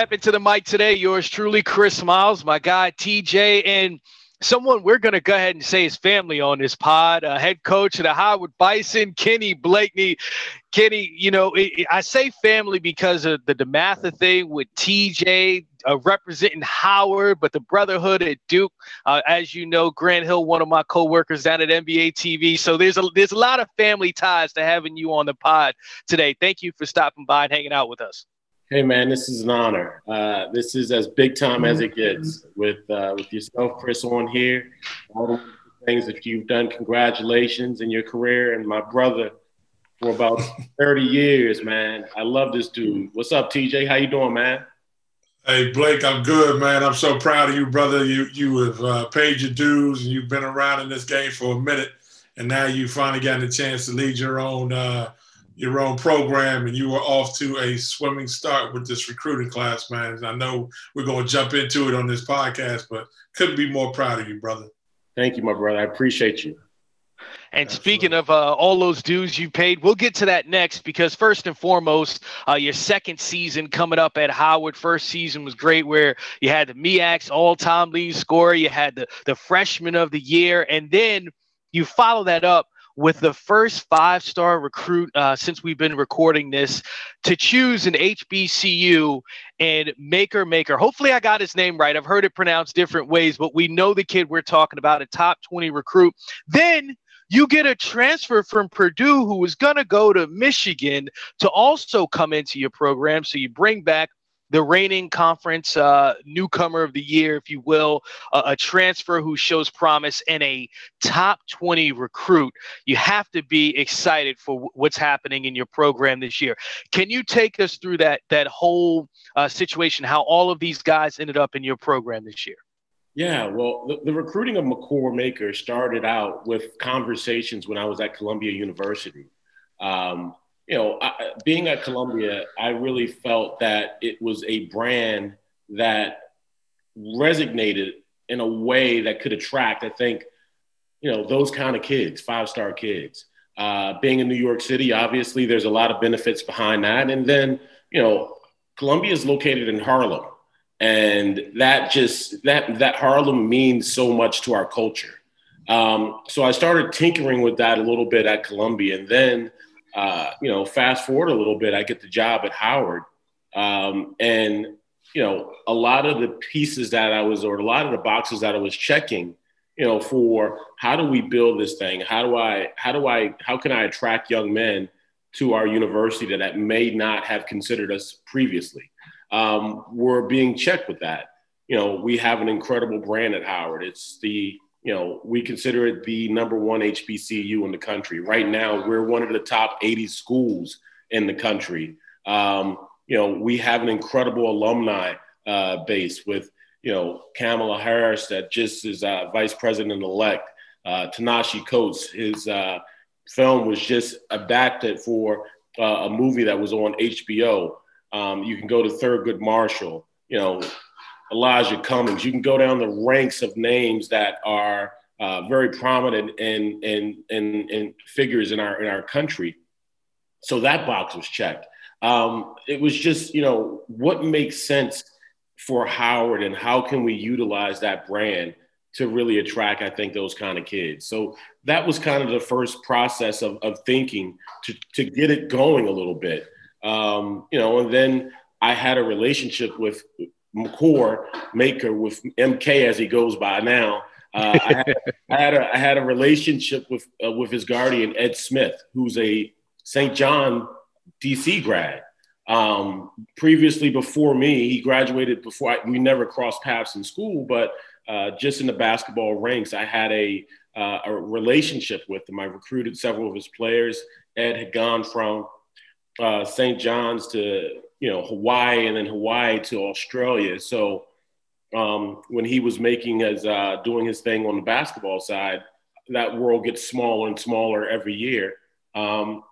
step into the mic today. Yours truly, Chris Miles, my guy TJ, and someone we're going to go ahead and say his family on this pod, uh, head coach of the Howard Bison, Kenny Blakeney. Kenny, you know, it, it, I say family because of the DeMatha thing with TJ uh, representing Howard, but the brotherhood at Duke, uh, as you know, Grant Hill, one of my co-workers down at NBA TV. So there's a there's a lot of family ties to having you on the pod today. Thank you for stopping by and hanging out with us. Hey man, this is an honor. Uh, this is as big time as it gets with uh, with yourself, Chris, on here. All the things that you've done. Congratulations in your career, and my brother for about 30 years, man. I love this dude. What's up, TJ? How you doing, man? Hey Blake, I'm good, man. I'm so proud of you, brother. You you have uh, paid your dues, and you've been around in this game for a minute, and now you finally gotten a chance to lead your own uh, your own program and you were off to a swimming start with this recruiting class, man. And I know we're going to jump into it on this podcast, but couldn't be more proud of you, brother. Thank you, my brother. I appreciate you. And Absolutely. speaking of uh, all those dues you paid, we'll get to that next because first and foremost, uh, your second season coming up at Howard. First season was great, where you had the MEAC's all-time lead scorer, you had the the freshman of the year, and then you follow that up with the first five star recruit uh, since we've been recording this to choose an HBCU and Makur Maker. Hopefully, I got his name right. I've heard it pronounced different ways, but we know the kid we're talking about, a top 20 recruit. Then you get a transfer from Purdue who was going to go to Michigan to also come into your program. So you bring back the reigning conference uh, newcomer of the year, if you will, a transfer who shows promise, and a top 20 recruit. You have to be excited for w- what's happening in your program this year. Can you take us through that that whole uh, situation? How all of these guys ended up in your program this year? Yeah, well, the, the recruiting of Makur Maker started out with conversations when I was at Columbia University. Um, you know, I, being at Columbia, I really felt that it was a brand that resonated in a way that could attract, I think, you know, those kind of kids, five star kids. Uh, being in New York City, obviously, there's a lot of benefits behind that. And then, you know, Columbia is located in Harlem, and that just that that Harlem means so much to our culture. Um, so I started tinkering with that a little bit at Columbia, and then uh, you know, fast forward a little bit, I get the job at Howard. Um, and, you know, a lot of the pieces that I was, or a lot of the boxes that I was checking, you know, for how do we build this thing? How do I, how do I, how can I attract young men to our university that, may not have considered us previously? Um, we're being checked with that. You know, we have an incredible brand at Howard. It's the you know, we consider it the number one HBCU in the country. Right now, we're one of the top 80 schools in the country. Um, you know, we have an incredible alumni uh, base with, you know, Kamala Harris that just is uh, vice president elect. Uh, Ta-Nehisi Coates, his uh, film was just adapted for uh, a movie that was on HBO. Um, you can go to Thurgood Marshall. You know, Elijah Cummings. You can go down the ranks of names that are uh, very prominent and and and figures in our in our country. So that box was checked. Um, it was just you know what makes sense for Howard and how can we utilize that brand to really attract I think those kind of kids. So that was kind of the first process of, of thinking to to get it going a little bit. Um, you know, and then I had a relationship with Makur Maker with MK as he goes by now. Uh, I, had, I, had, a, I had a relationship with uh, with his guardian Ed Smith, who's a St. John DC grad. Um, previously, before me, he graduated before I, we never crossed paths in school, but uh, just in the basketball ranks, I had a uh, a relationship with him. I recruited several of his players. Ed had gone from uh, St. John's to you know Hawaii and then Hawaii to Australia. So um, when he was making his uh, doing his thing on the basketball side, that world gets smaller and smaller every year. Um,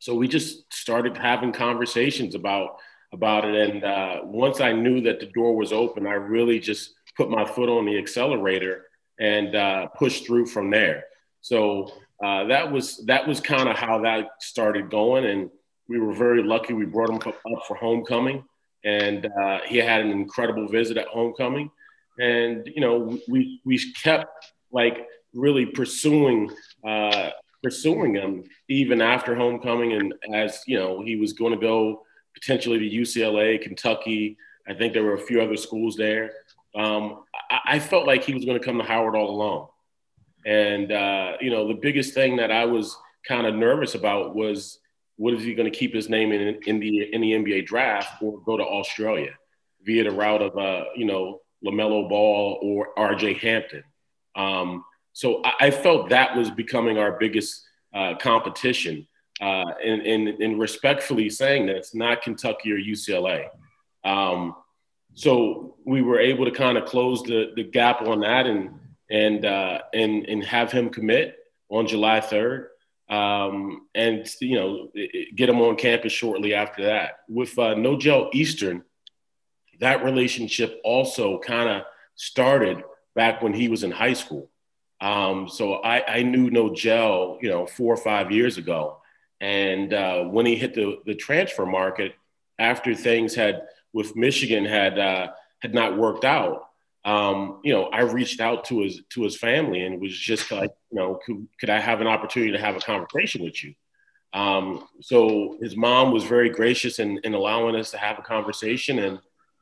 so we just started having conversations about about it, and uh, once I knew that the door was open, I really just put my foot on the accelerator and uh, pushed through from there. So uh, that was that was kind of how that started going, and we were very lucky. We brought him up for homecoming, and uh, he had an incredible visit at homecoming. And you know, we we kept like really pursuing uh, pursuing him even after homecoming, and as you know, he was going to go potentially to UCLA, Kentucky. I think there were a few other schools there. Um, I, I, felt like he was going to come to Howard all along. And, uh, you know, the biggest thing that I was kind of nervous about was what is he going to keep his name in, in the in the NBA draft or go to Australia via the route of uh, you know LaMelo Ball or R.J. Hampton. Um, so I, I, felt that was becoming our biggest uh, competition, uh, and, and, and respectfully saying that it's not Kentucky or UCLA. Um, so we were able to kind of close the, the gap on that and and uh, and and have him commit on July 3rd um, and you know get him on campus shortly after that. With uh, Nojel Eastern, that relationship also kind of started back when he was in high school. Um, so I, I knew Nojel, you know, four or five years ago, and uh, when he hit the the transfer market after things had with Michigan had uh, had not worked out um, you know, I reached out to his to his family and was just like, you know, could, could I have an opportunity to have a conversation with you? Um, so his mom was very gracious in, in allowing us to have a conversation. And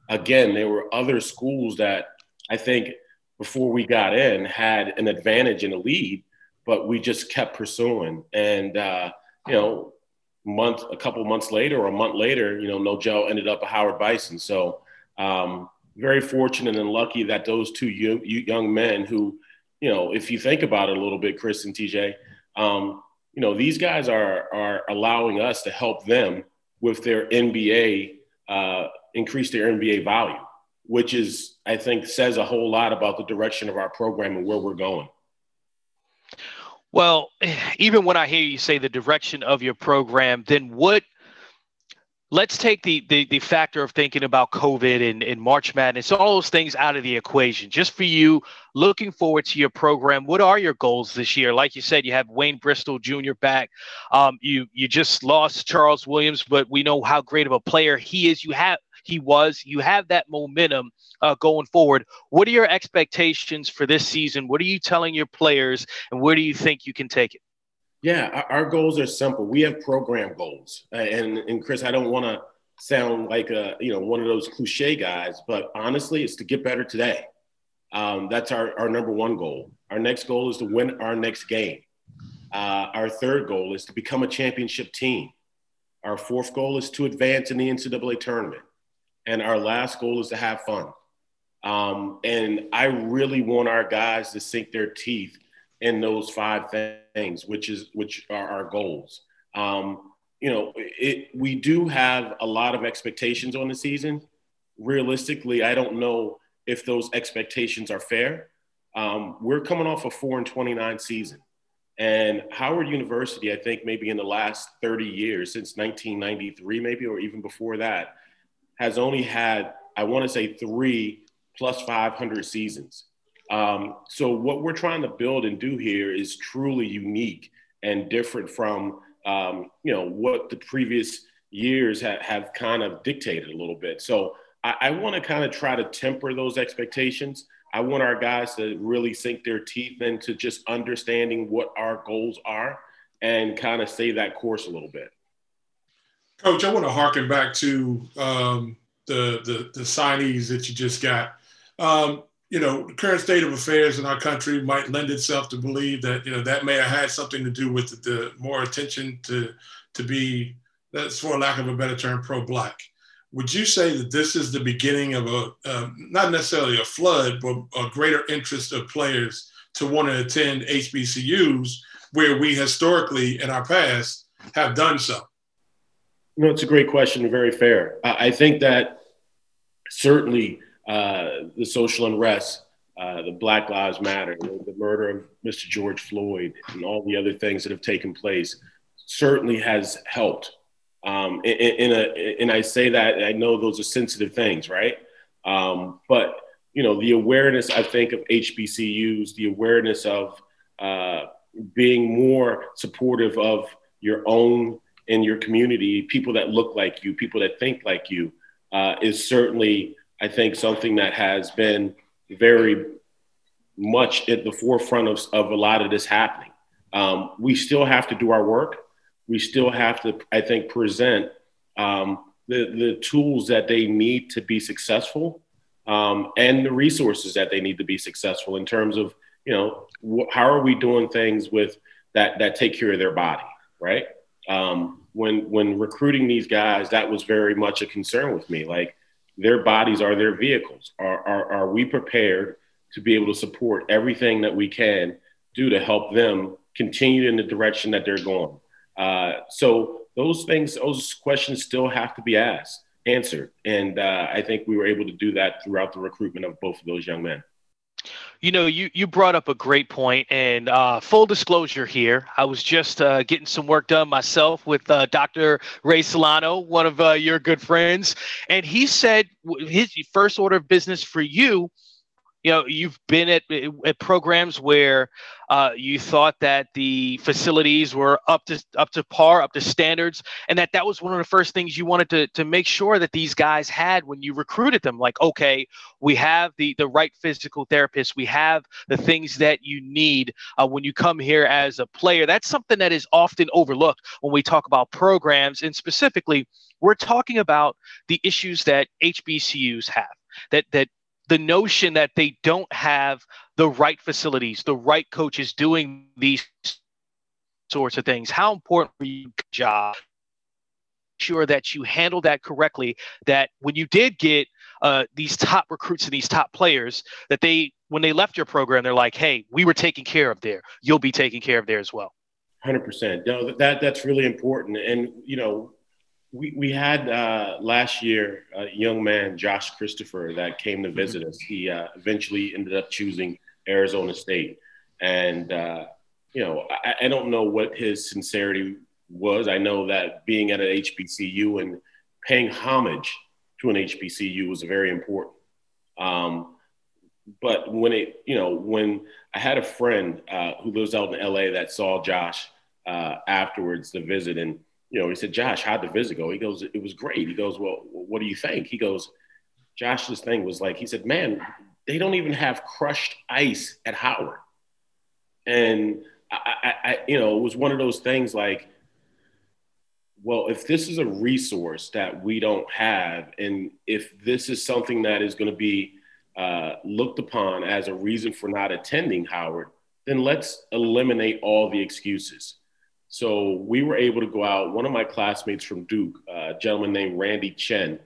again, there were other schools that I think before we got in had an advantage in a lead, but we just kept pursuing. And uh, you know, month a couple months later or a month later, you know, Nojel ended up at Howard Bison. So um, very fortunate and lucky that those two young, men who, you know, if you think about it a little bit, Chris and TJ, um, you know, these guys are are allowing us to help them with their NBA, uh, increase their NBA value, which is, I think, says a whole lot about the direction of our program and where we're going. Well, even when I hear you say the direction of your program, then what let's take the, the the factor of thinking about COVID and, and March Madness, all those things out of the equation. Just for you, looking forward to your program. What are your goals this year? Like you said, you have Wayne Bristol Jr. back. Um, you you just lost Charles Williams, but we know how great of a player he is. You have he was. You have that momentum uh, going forward. What are your expectations for this season? What are you telling your players, and where do you think you can take it? Yeah, our goals are simple. We have program goals, and and Chris, I don't want to sound like a you know one of those cliche guys, but honestly, it's to get better today. Um, that's our our number one goal. Our next goal is to win our next game. Uh, our third goal is to become a championship team. Our fourth goal is to advance in the NCAA tournament, and our last goal is to have fun. Um, and I really want our guys to sink their teeth in those five things, which is which are our goals. Um, you know, it, we do have a lot of expectations on the season. Realistically, I don't know if those expectations are fair. Um, we're coming off a four and 29 season. And Howard University, I think maybe in the last 30 years, since 1993, maybe, or even before that, has only had, I want to say, three plus 500 seasons. Um, so what we're trying to build and do here is truly unique and different from um, you know what the previous years have, have kind of dictated a little bit. So I, I want to kind of try to temper those expectations. I want our guys to really sink their teeth into just understanding what our goals are and kind of stay that course a little bit. Coach, I want to harken back to um, the, the, the signees that you just got. Um, you know, the current state of affairs in our country might lend itself to believe that, you know, that may have had something to do with the, the more attention to, to be, that's for lack of a better term, pro-black. Would you say that this is the beginning of a, uh, not necessarily a flood, but a greater interest of players to want to attend HBCUs where we historically in our past have done so? No, it's a great question. Very fair. I think that certainly – uh, the social unrest, uh, the Black Lives Matter, the murder of Mr. George Floyd, and all the other things that have taken place certainly has helped. Um, in, in a, and I say that I know those are sensitive things, right? Um, but you know, the awareness I think of HBCUs, the awareness of uh, being more supportive of your own in your community, people that look like you, people that think like you, uh, is certainly, I think, something that has been very much at the forefront of, of a lot of this happening. Um, we still have to do our work. We still have to, I think, present um, the, the tools that they need to be successful um, and the resources that they need to be successful in terms of, you know, wh- how are we doing things with that, that take care of their body, right? Um, when, when recruiting these guys, that was very much a concern with me. Like their bodies are their vehicles. Are, are, are we prepared to be able to support everything that we can do to help them continue in the direction that they're going. Uh, so those things, those questions still have to be asked, answered. And uh, I think we were able to do that throughout the recruitment of both of those young men. You know, you, you brought up a great point, and uh, full disclosure here, I was just uh, getting some work done myself with uh, Dr. Ray Solano, one of uh, your good friends, and he said his first order of business for you you know you've been at, at programs where uh, you thought that the facilities were up to up to par up to standards and that that was one of the first things you wanted to, to make sure that these guys had when you recruited them like okay we have the the right physical therapist we have the things that you need uh, when you come here as a player. That's something that is often overlooked when we talk about programs and specifically we're talking about the issues that hbcus have that that the notion that they don't have the right facilities, the right coaches doing these sorts of things. How important for you job? Sure that you handle that correctly that when you did get uh, these top recruits and these top players that they when they left your program they're like hey we were taking care of there. You'll be taking care of there as well. 100% no that that's really important. And you know we, we had uh, last year a young man, Josh Christopher, that came to mm-hmm. visit us. He uh, eventually ended up choosing Arizona State. And, uh, you know, I, I, don't know what his sincerity was. I know that being at an HBCU and paying homage to an HBCU was very important. Um, but when it, you know, when I had a friend uh, who lives out in LA that saw Josh uh, afterwards to visit and – you know, he said, Josh, how'd the visit go? He goes, it was great. He goes, well, what do you think? He goes, Josh's thing was like, he said, man, they don't even have crushed ice at Howard. And I, I, you know, it was one of those things like, well, if this is a resource that we don't have, and if this is something that is going to be uh, looked upon as a reason for not attending Howard, then let's eliminate all the excuses. So we were able to go out. One of my classmates from Duke, a gentleman named Randy Chen,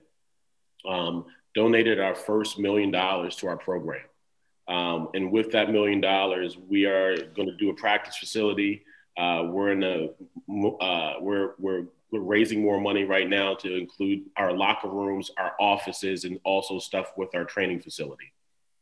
um, donated our first million dollars to our program. Um, and with that million dollars, we are going to do a practice facility. Uh, we're in a uh, we're we're we're raising more money right now to include our locker rooms, our offices, and also stuff with our training facility.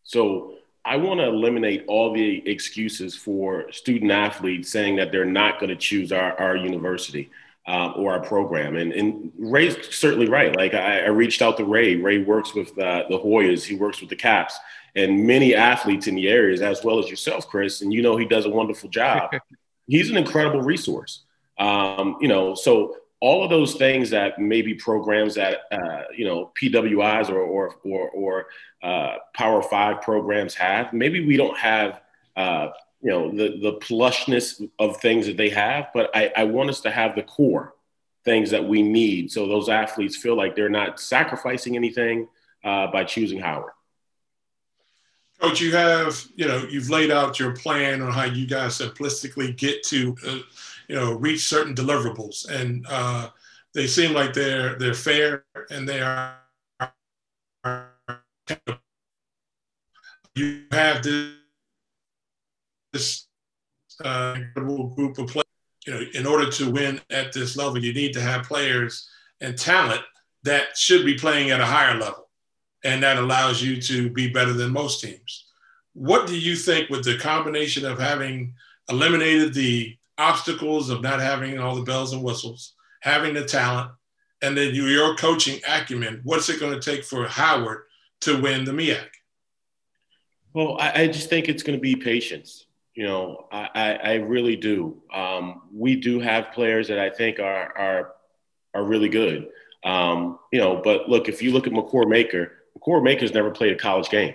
So I want to eliminate all the excuses for student athletes saying that they're not going to choose our, our university um, or our program. And, and Ray's certainly right. Like I, I reached out to Ray. Ray works with uh, the Hoyas. He works with the Caps and many athletes in the areas, as well as yourself, Chris. And you know he does a wonderful job. He's an incredible resource. Um, you know, so all of those things that maybe programs that uh, you know PWIs or or or, or uh, Power Five programs have, maybe we don't have uh, you know the the plushness of things that they have, but I, I want us to have the core things that we need, so those athletes feel like they're not sacrificing anything uh, by choosing Howard. Coach, you have, you know, you've laid out your plan on how you guys simplistically get to, uh, you know, reach certain deliverables, and uh, they seem like they're they're fair and they are. You have this, this uh, group of players. You know, in order to win at this level, you need to have players and talent that should be playing at a higher level and that allows you to be better than most teams. What do you think with the combination of having eliminated the obstacles of not having all the bells and whistles, having the talent, and then your coaching acumen, what's it going to take for Howard to win the MEAC? Well, I, just think it's going to be patience. You know, I, I, really do. Um, we do have players that I think are are are really good. Um, you know, but look, if you look at Makur Maker, Makur Maker's never played a college game.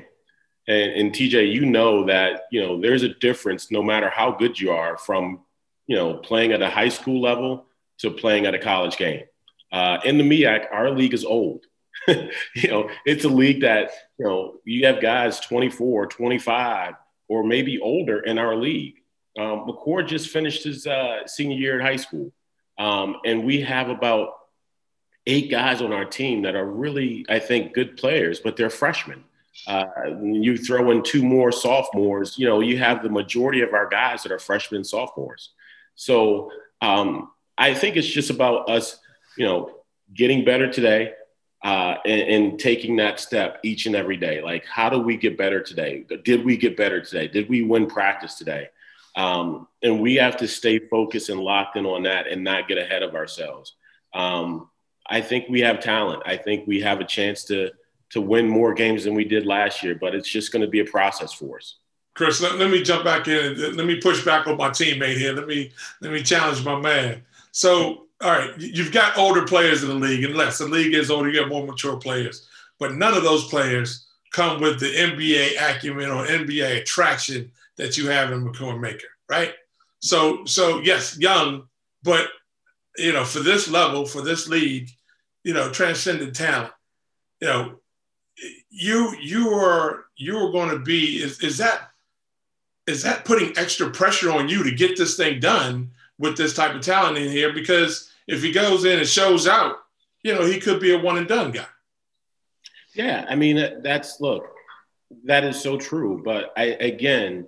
And, and TJ, you know that, you know, there's a difference no matter how good you are from, you know, playing at a high school level to playing at a college game. Uh, in the MEAC, our league is old. you know, it's a league that, you know, you have guys 24, 25, or maybe older in our league. Um, Makur just finished his uh, senior year at high school. Um, and we have about eight guys on our team that are really, I think, good players, but they're freshmen. Uh, you throw in two more sophomores, you know, you have the majority of our guys that are freshmen and sophomores. So um, I think it's just about us, you know, getting better today uh, and, and, taking that step each and every day. Like, how do we get better today? Did we get better today? Did we win practice today? Um, and we have to stay focused and locked in on that and not get ahead of ourselves. Um, I think we have talent. I think we have a chance to to win more games than we did last year, but it's just going to be a process for us. Chris, let, let me jump back in. Let me push back on my teammate here. Let me let me challenge my man. So, all right, you've got older players in the league, and less the league is older, you have more mature players, but none of those players come with the NBA acumen or NBA attraction that you have in Makur Maker, right? So, so yes, young, but you know, for this level, for this league, you know, transcendent talent, you know, you you are you are going to be is is that is that putting extra pressure on you to get this thing done with this type of talent in here? Because if he goes in and shows out, you know, he could be a one and done guy. Yeah, I mean that's look, that is so true. But I again,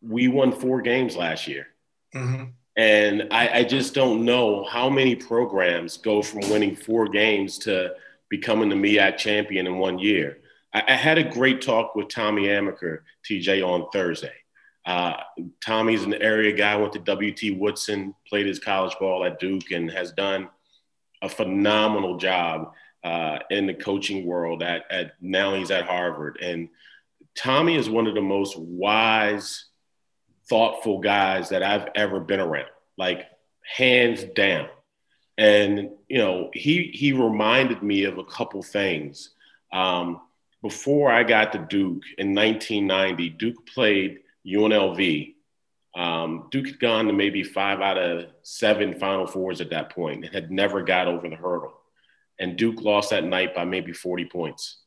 we won four games last year. Mm-hmm. And I, I, just don't know how many programs go from winning four games to becoming the MEAC champion in one year. I, I had a great talk with Tommy Amaker, TJ, on Thursday. Uh, Tommy's an area guy, went to WT Woodson, played his college ball at Duke, and has done a phenomenal job uh, in the coaching world. At, at now he's at Harvard, and Tommy is one of the most wise thoughtful guys that I've ever been around, like hands down. And you know, he he reminded me of a couple things. Um, before I got to Duke in 1990, Duke played UNLV. Um, Duke had gone to maybe five out of seven Final Fours at that point and had never got over the hurdle. And Duke lost that night by maybe 40 points.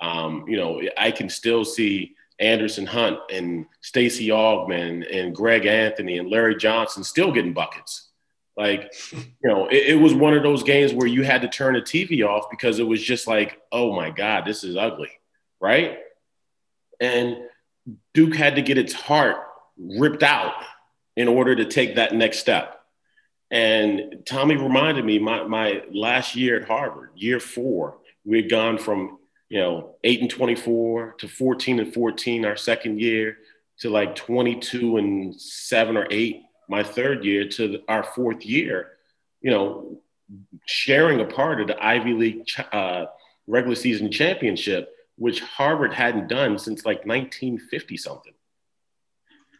Um, you know, I can still see Anderson Hunt and Stacy Augmon and Greg Anthony and Larry Johnson still getting buckets. Like, you know, it, it, was one of those games where you had to turn the TV off because it was just like, oh my God, this is ugly, right? And Duke had to get its heart ripped out in order to take that next step. And Tommy reminded me my, my last year at Harvard, year four, we had gone from you know, eight and 24 to 14 and 14 our second year to like 22 and seven or eight my third year to our fourth year, you know, sharing a part of the Ivy League uh, regular season championship, which Harvard hadn't done since like 1950 something.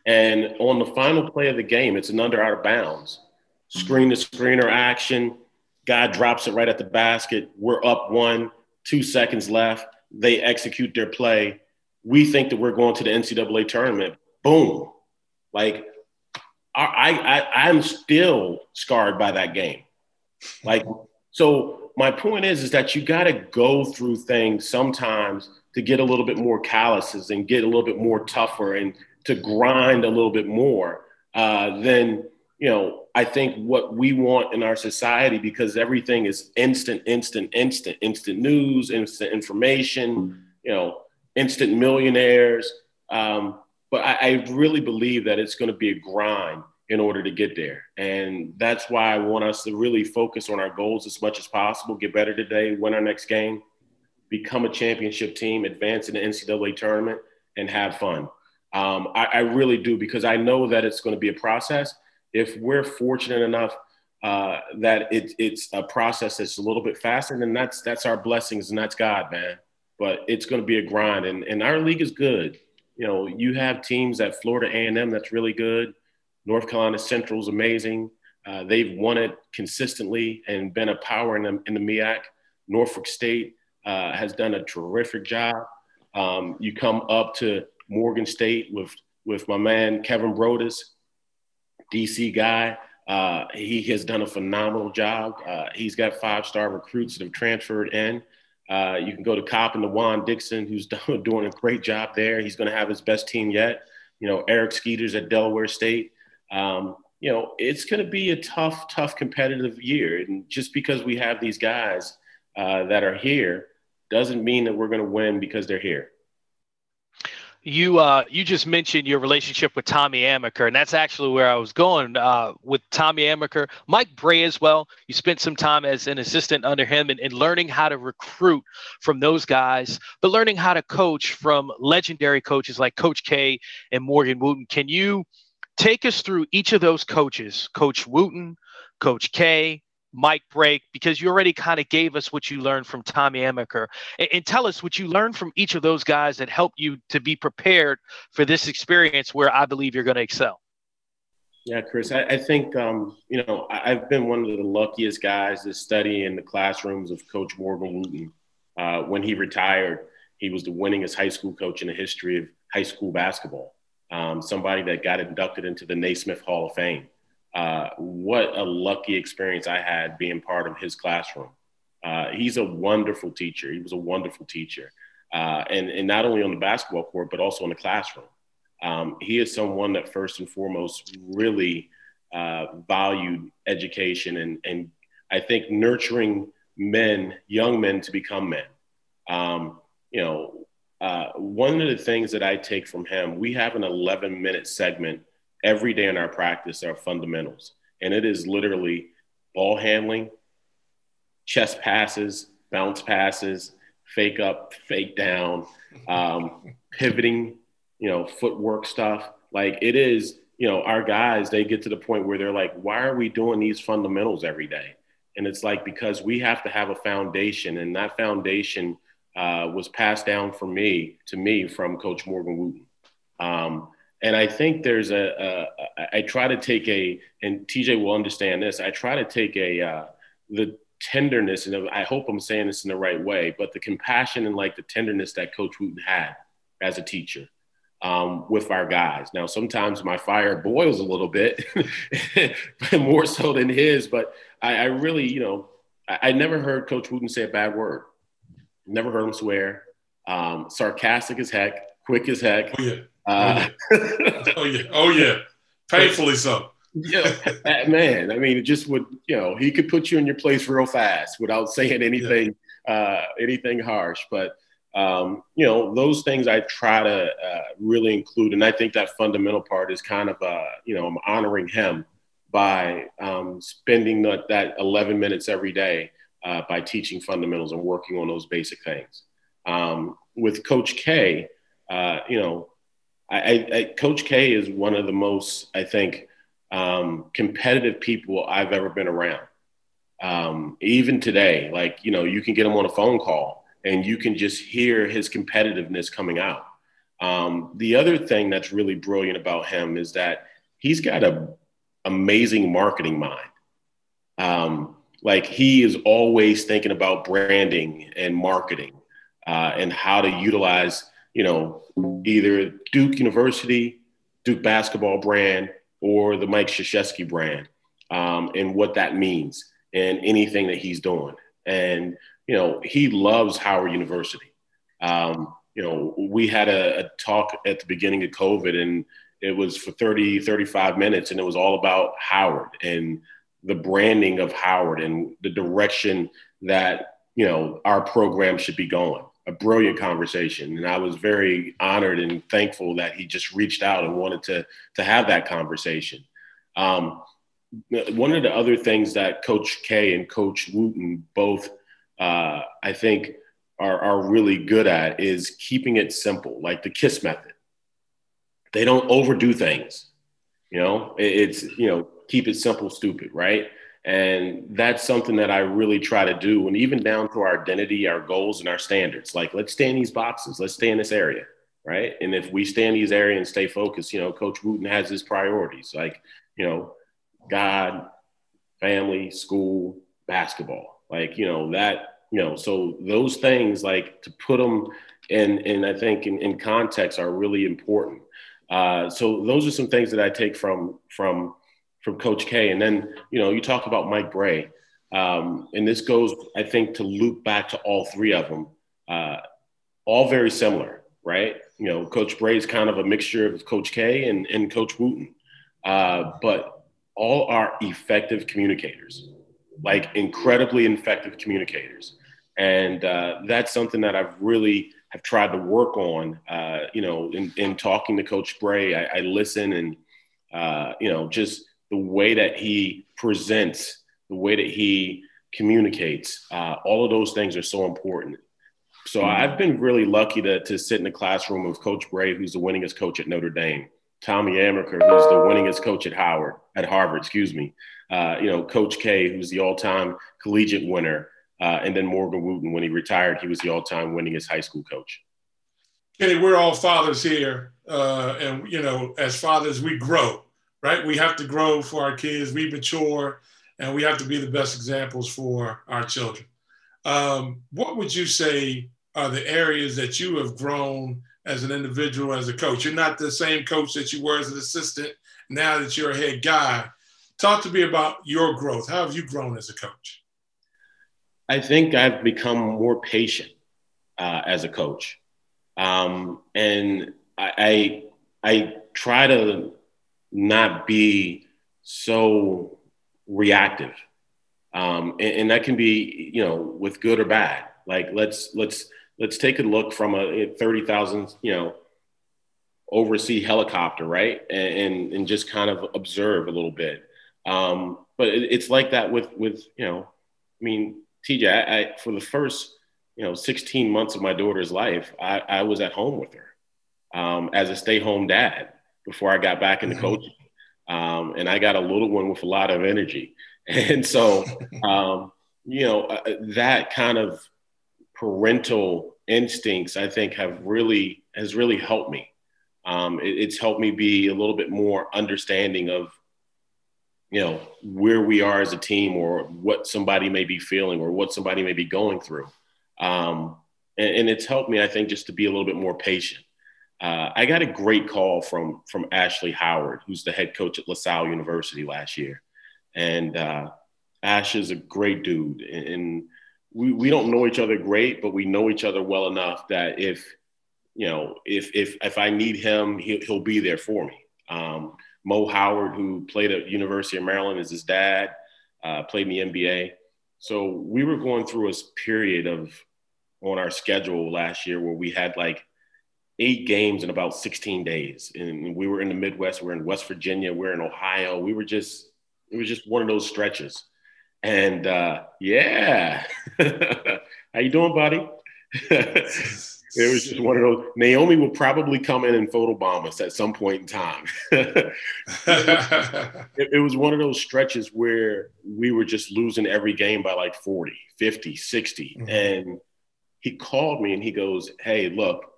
And on the final play of the game, it's an under out of bounds, screen to screener action. Guy drops it right at the basket. We're up one two seconds left. They execute their play. We think that we're going to the NCAA tournament. Boom. Like, I, I, I'm still scarred by that game. Like, so my point is, is that you got to go through things sometimes to get a little bit more calluses and get a little bit more tougher and to grind a little bit more uh, than you know, I think what we want in our society because everything is instant, instant, instant, instant news, instant information, you know, instant millionaires. Um, but I, I really believe that it's going to be a grind in order to get there. And that's why I want us to really focus on our goals as much as possible, get better today, win our next game, become a championship team, advance in the NCAA tournament, and have fun. Um, I, I really do because I know that it's going to be a process if we're fortunate enough uh, that it, it's a process that's a little bit faster, then that's that's our blessings and that's God, man. But it's going to be a grind, and, and our league is good. You know, you have teams at Florida A&M that's really good. North Carolina Central is amazing. Uh, they've won it consistently and been a power in the, in the MEAC. Norfolk State uh, has done a terrific job. Um, you come up to Morgan State with with my man Kevin Broadus, DC guy. Uh, he has done a phenomenal job. Uh, he's got five star recruits that have transferred in. Uh, you can go to Coppin to Juan Dixon, who's done, doing a great job there. He's going to have his best team yet. You know, Eric Skeeters at Delaware State. Um, you know, it's going to be a tough, tough competitive year. And just because we have these guys uh, that are here doesn't mean that we're going to win because they're here you uh, you just mentioned your relationship with Tommy Amaker, and that's actually where I was going uh, with Tommy Amaker, Mike Brey as well. You spent some time as an assistant under him and, and learning how to recruit from those guys, but learning how to coach from legendary coaches like Coach K and Morgan Wootten. Can you take us through each of those coaches, Coach Wootten, Coach K, Mike Brey, because you already kind of gave us what you learned from Tommy Amaker. And, and, tell us what you learned from each of those guys that helped you to be prepared for this experience where I believe you're going to excel. Yeah, Chris, I, I think, um, you know, I, have been one of the luckiest guys to study in the classrooms of Coach Morgan Wootten. Uh, when he retired, he was the winningest high school coach in the history of high school basketball, um, somebody that got inducted into the Naismith Hall of Fame uh, what a lucky experience I had being part of his classroom. Uh, he's a wonderful teacher. He was a wonderful teacher. Uh, and, and not only on the basketball court, but also in the classroom. Um, he is someone that first and foremost really uh, valued education and, and I think nurturing men, young men to become men. Um, you know, uh, one of the things that I take from him, we have an 11 minute segment every day in our practice are fundamentals. And it is literally ball handling, chest passes, bounce passes, fake up, fake down, um, pivoting, you know, footwork stuff. Like it is, you know, our guys, they get to the point where they're like, why are we doing these fundamentals every day? And it's like, because we have to have a foundation. And that foundation uh, was passed down from me to me from Coach Morgan Wootten. Um, and I think there's a, I try to take a, and TJ will understand this. I try to take a, uh, the tenderness, and I hope I'm saying this in the right way, but the compassion and like the tenderness that Coach Wootten had as a teacher um, with our guys. Now, sometimes my fire boils a little bit, more so than his, but I, I really, you know, I, I, never heard Coach Wootten say a bad word. Never heard him swear. Um, sarcastic as heck, quick as heck. Oh, yeah. Uh, oh yeah, oh yeah, painfully so. yeah, man. I mean, it just would you know he could put you in your place real fast without saying anything yeah. uh, anything harsh. But um, you know those things I try to uh, really include, and I think that fundamental part is kind of uh, you know I'm honoring him by um, spending that, that 11 minutes every day uh, by teaching fundamentals and working on those basic things. Um, with Coach K, uh, you know I, I, Coach K is one of the most, I think, um, competitive people I've ever been around. Um, even today, like, you know, you can get him on a phone call and you can just hear his competitiveness coming out. Um, the other thing that's really brilliant about him is that he's got a amazing marketing mind. Um, like he is always thinking about branding and marketing uh, and how to utilize you know, either Duke University, Duke basketball brand, or the Mike Krzyzewski brand, um, and what that means and anything that he's doing. And, you know, he loves Howard University. Um, you know, we had a, a, talk at the beginning of COVID and it was for 30, 35 minutes and it was all about Howard and the branding of Howard and the direction that, you know, our program should be going a brilliant conversation. And I was very honored and thankful that he just reached out and wanted to, to have that conversation. Um, one of the other things that Coach K and Coach Wootten both, uh, I think, are, are really good at is keeping it simple, like the KISS method. They don't overdo things. You know, it's, you know, keep it simple, stupid, right? And that's something that I really try to do. And even down to our identity, our goals, and our standards. Like, let's stay in these boxes, let's stay in this area. Right. And if we stay in these areas and stay focused, you know, Coach Wootten has his priorities like, you know, God, family, school, basketball. Like, you know, that you know, so those things like to put them in, and I think in, in context are really important. Uh, so those are some things that I take from from from Coach K. And then you know, you talk about Mike Brey. um, and this goes, I think, to loop back to all three of them. Uh, all very similar, right? You know, Coach Brey is kind of a mixture of Coach K and, and Coach Wootten, uh, but all are effective communicators, like incredibly effective communicators. And uh, that's something that I've really have tried to work on. Uh, you know, in, in, talking to Coach Brey, I, I listen and uh, you know just the way that he presents, the way that he communicates, uh, all of those things are so important. So mm-hmm. I've been really lucky to, to sit in the classroom of Coach Brey, who's the winningest coach at Notre Dame, Tommy Amaker, who's the winningest coach at Howard, at Harvard, excuse me. Uh, you know, Coach K, who's the all-time collegiate winner, uh, and then Morgan Wootten, when he retired, he was the all-time winningest high school coach. Kenny, we're all fathers here, uh, and you know, as fathers, we grow, right? We have to grow for our kids. We mature, and we have to be the best examples for our children. Um, what would you say are the areas that you have grown as an individual, as a coach? You're not the same coach that you were as an assistant. Now that you're a head guy, talk to me about your growth. How have you grown as a coach? I think I've become more patient uh, as a coach, um, and I, I I try to not be so reactive, um, and, and that can be you know with good or bad. Like let's let's let's take a look from a 30,000, you know, oversee helicopter, right? And, and, and, just kind of observe a little bit. Um, but it, it's like that with, with, you know, I mean, TJ, I, I, for the first, you know, 16 months of my daughter's life, I, I was at home with her um, as a stay home dad before I got back into mm-hmm. coaching. Um, and I got a little one with a lot of energy. And so, um, you know, uh, that kind of parental instincts, I think, have really has really helped me. Um, it, it's helped me be a little bit more understanding of, you know, where we are as a team, or what somebody may be feeling, or what somebody may be going through. Um, and, and, it's helped me, I think, just to be a little bit more patient. Uh, I got a great call from from Ashley Howard, who's the head coach at LaSalle University last year, and uh, Ash is a great dude, and, we, we don't know each other great, but we know each other well enough that if you know if if if I need him, he'll, he'll be there for me. Um, Mo Howard, who played at University of Maryland, is his dad. Uh, played in the NBA. So we were going through a period of on our schedule last year where we had like eight games in about 16 days, and we were in the Midwest. We we're in West Virginia. We we're in Ohio. We were just it was just one of those stretches. And uh, yeah, how you doing, buddy? it was just one of those. Naomi will probably come in and photobomb us at some point in time. it, it, was one of those stretches where we were just losing every game by like 40, 50, 60. Mm-hmm. And he called me and he goes, Hey, look,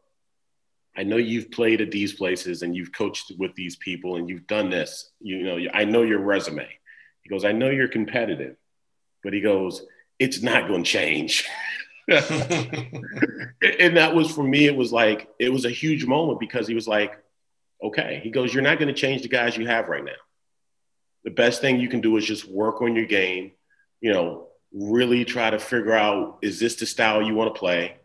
I know you've played at these places and you've coached with these people and you've done this. You know, I know your resume. He goes, I know you're competitive but he goes, it's not going to change. and that was for me, it was like, it was a huge moment because he was like, okay. He goes, you're not going to change the guys you have right now. The best thing you can do is just work on your game, you know, really try to figure out is this the style you want to play?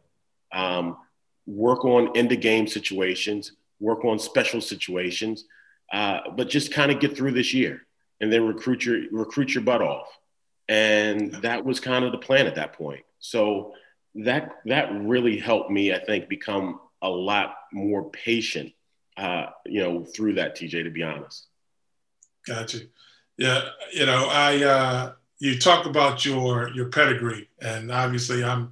Um, work on end of game situations, work on special situations, uh, but just kind of get through this year and then recruit your recruit your butt off. And that was kind of the plan at that point. So that that really helped me i think become a lot more patient uh, you know through that tj to be honest. Gotcha. Yeah you know i uh, you talk about your your pedigree and obviously i'm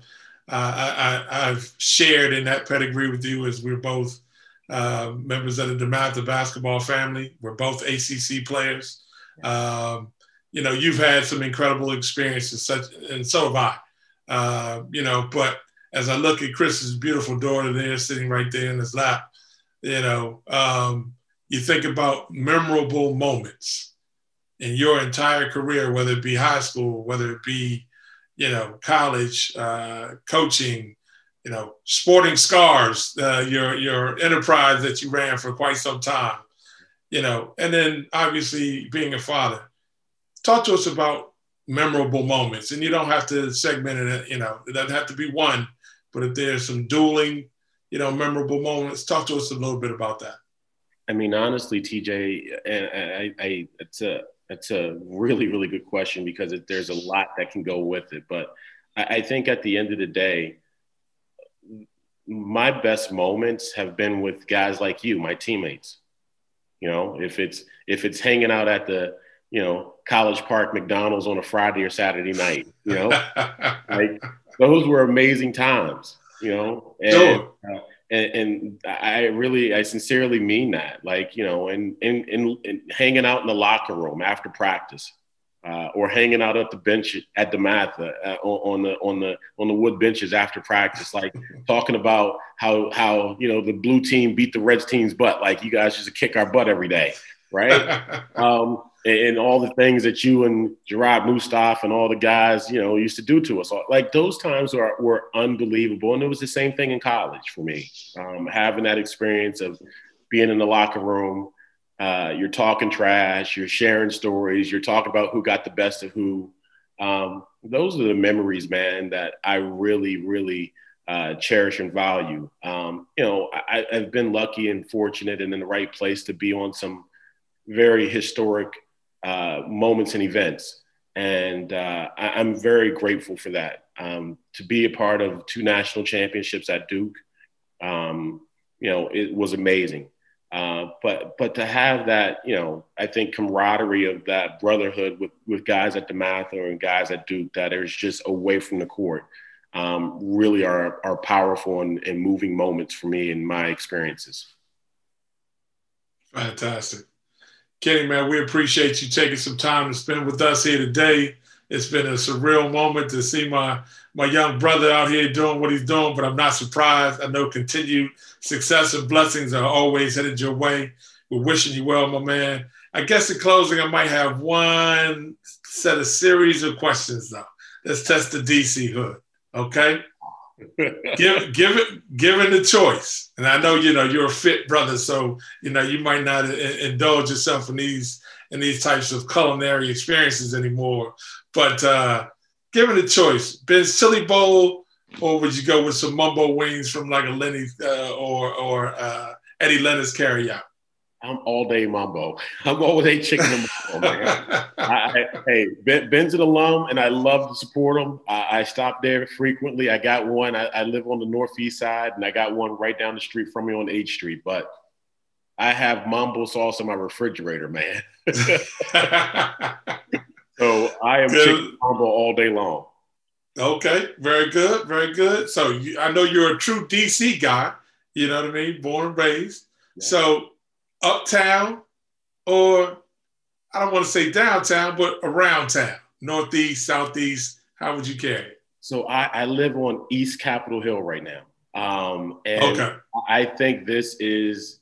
uh, I, have shared in that pedigree with you as we're both uh, members of the DeMatha basketball family. We're both ACC players. Um, you know, you've had some incredible experiences, such and so have I. Uh, you know, but as I look at Chris's beautiful daughter there, sitting right there in his lap, you know, um, you think about memorable moments in your entire career, whether it be high school, whether it be, you know, college, uh, coaching, you know, sporting scars, uh, your your enterprise that you ran for quite some time, you know, and then obviously being a father. Talk to us about memorable moments, and you don't have to segment it. You know, it doesn't have to be one, but if there's some dueling, you know, memorable moments, talk to us a little bit about that. I mean, honestly, TJ, and I, I, it's a it's a really really good question because it, there's a lot that can go with it. But I, I think at the end of the day, my best moments have been with guys like you, my teammates. You know, if it's if it's hanging out at the you know College Park McDonald's on a Friday or Saturday night, you know, like those were amazing times. You know, and, sure. uh, and, and, I really, I sincerely mean that. Like, you know, and, and, and, and hanging out in the locker room after practice, uh, or hanging out at the bench at DeMatha uh, on, the on the on the wood benches after practice, like talking about how how you know the blue team beat the red team's butt, like you guys just kick our butt every day, right? um, and, all the things that you and Jerrod Mustaf and all the guys, you know, used to do to us. Like those times were, were unbelievable. And it was the same thing in college for me. Um, having that experience of being in the locker room, uh, you're talking trash, you're sharing stories, you're talking about who got the best of who. Um, those are the memories, man, that I really, really uh, cherish and value. Um, you know, I, I've been lucky and fortunate and in the right place to be on some very historic uh, moments and events. And uh, I, am very grateful for that. Um, to be a part of two national championships at Duke, um, you know, it was amazing. Uh, but but to have that, you know, I think camaraderie of that brotherhood with with guys at DeMatha and guys at Duke that is just away from the court, um, really are are powerful and, and moving moments for me in my experiences. Fantastic. Kenny, man, we appreciate you taking some time to spend with us here today. It's been a surreal moment to see my my young brother out here doing what he's doing, but I'm not surprised. I know continued success and blessings are always headed your way. We're wishing you well, my man. I guess in closing, I might have one set of series of questions though. Let's test the DC hood. Okay give give it given the choice, and I know you know you're a fit brother, so you know you might not indulge yourself in these in these types of culinary experiences anymore. But uh, given the choice, Ben's Chili Bowl, or would you go with some mumbo wings from like a Lenny uh, or or uh, Eddie Leonard's carryout? I'm all day mumbo. I'm all day chicken and mumbo. I, I, hey, ben, Ben's an alum, and I love to support him. I, I stop there frequently. I got one. I, I, live on the northeast side, and I got one right down the street from me on H Street. But I have mumbo sauce in my refrigerator, man. so I am Good. chicken mumbo all day long. Okay, very good, very good. So you, I know you're a true DC guy. You know what I mean, born and raised. Yeah. So uptown or I don't want to say downtown, but around town, northeast, southeast. How would you carry it? So I, I live on East Capitol Hill right now. Um, and okay. I think this is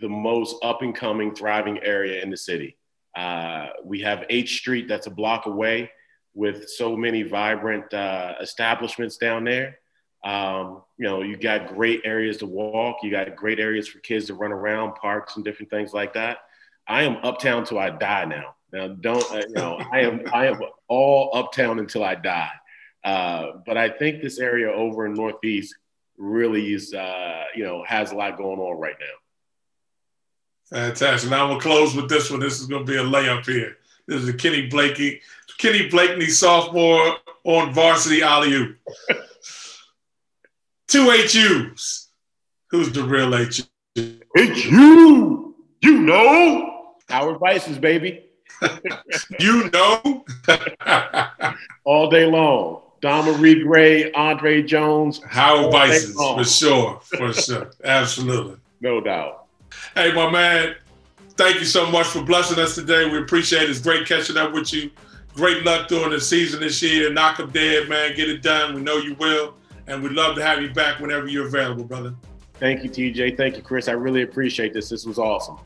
the most up and coming, thriving area in the city. Uh, we have H Street that's a block away with so many vibrant uh, establishments down there. Um, you know, you got great areas to walk. You got great areas for kids to run around, parks and different things like that. I am uptown till I die now. Now, don't uh, you know? I am I am all uptown until I die. Uh, but I think this area over in Northeast really is, uh, you know, has a lot going on right now. Fantastic. Now we'll close with this one. This is going to be a layup here. This is a Kenny Blakey, Kenny Blakeney sophomore on varsity alley Two HUs. Who's the real HU? HU. You know. Howard Vices, baby. you know. all day long. Damarie Gray, Andre Jones. Howard Vices, for sure. For sure. Absolutely. No doubt. Hey, my man, thank you so much for blessing us today. We appreciate it. It's great catching up with you. Great luck during the season this year. Knock them dead, man. Get it done. We know you will and we'd love to have you back whenever you're available, brother. Thank you, TJ. Thank you, Chris. I really appreciate this. This was awesome.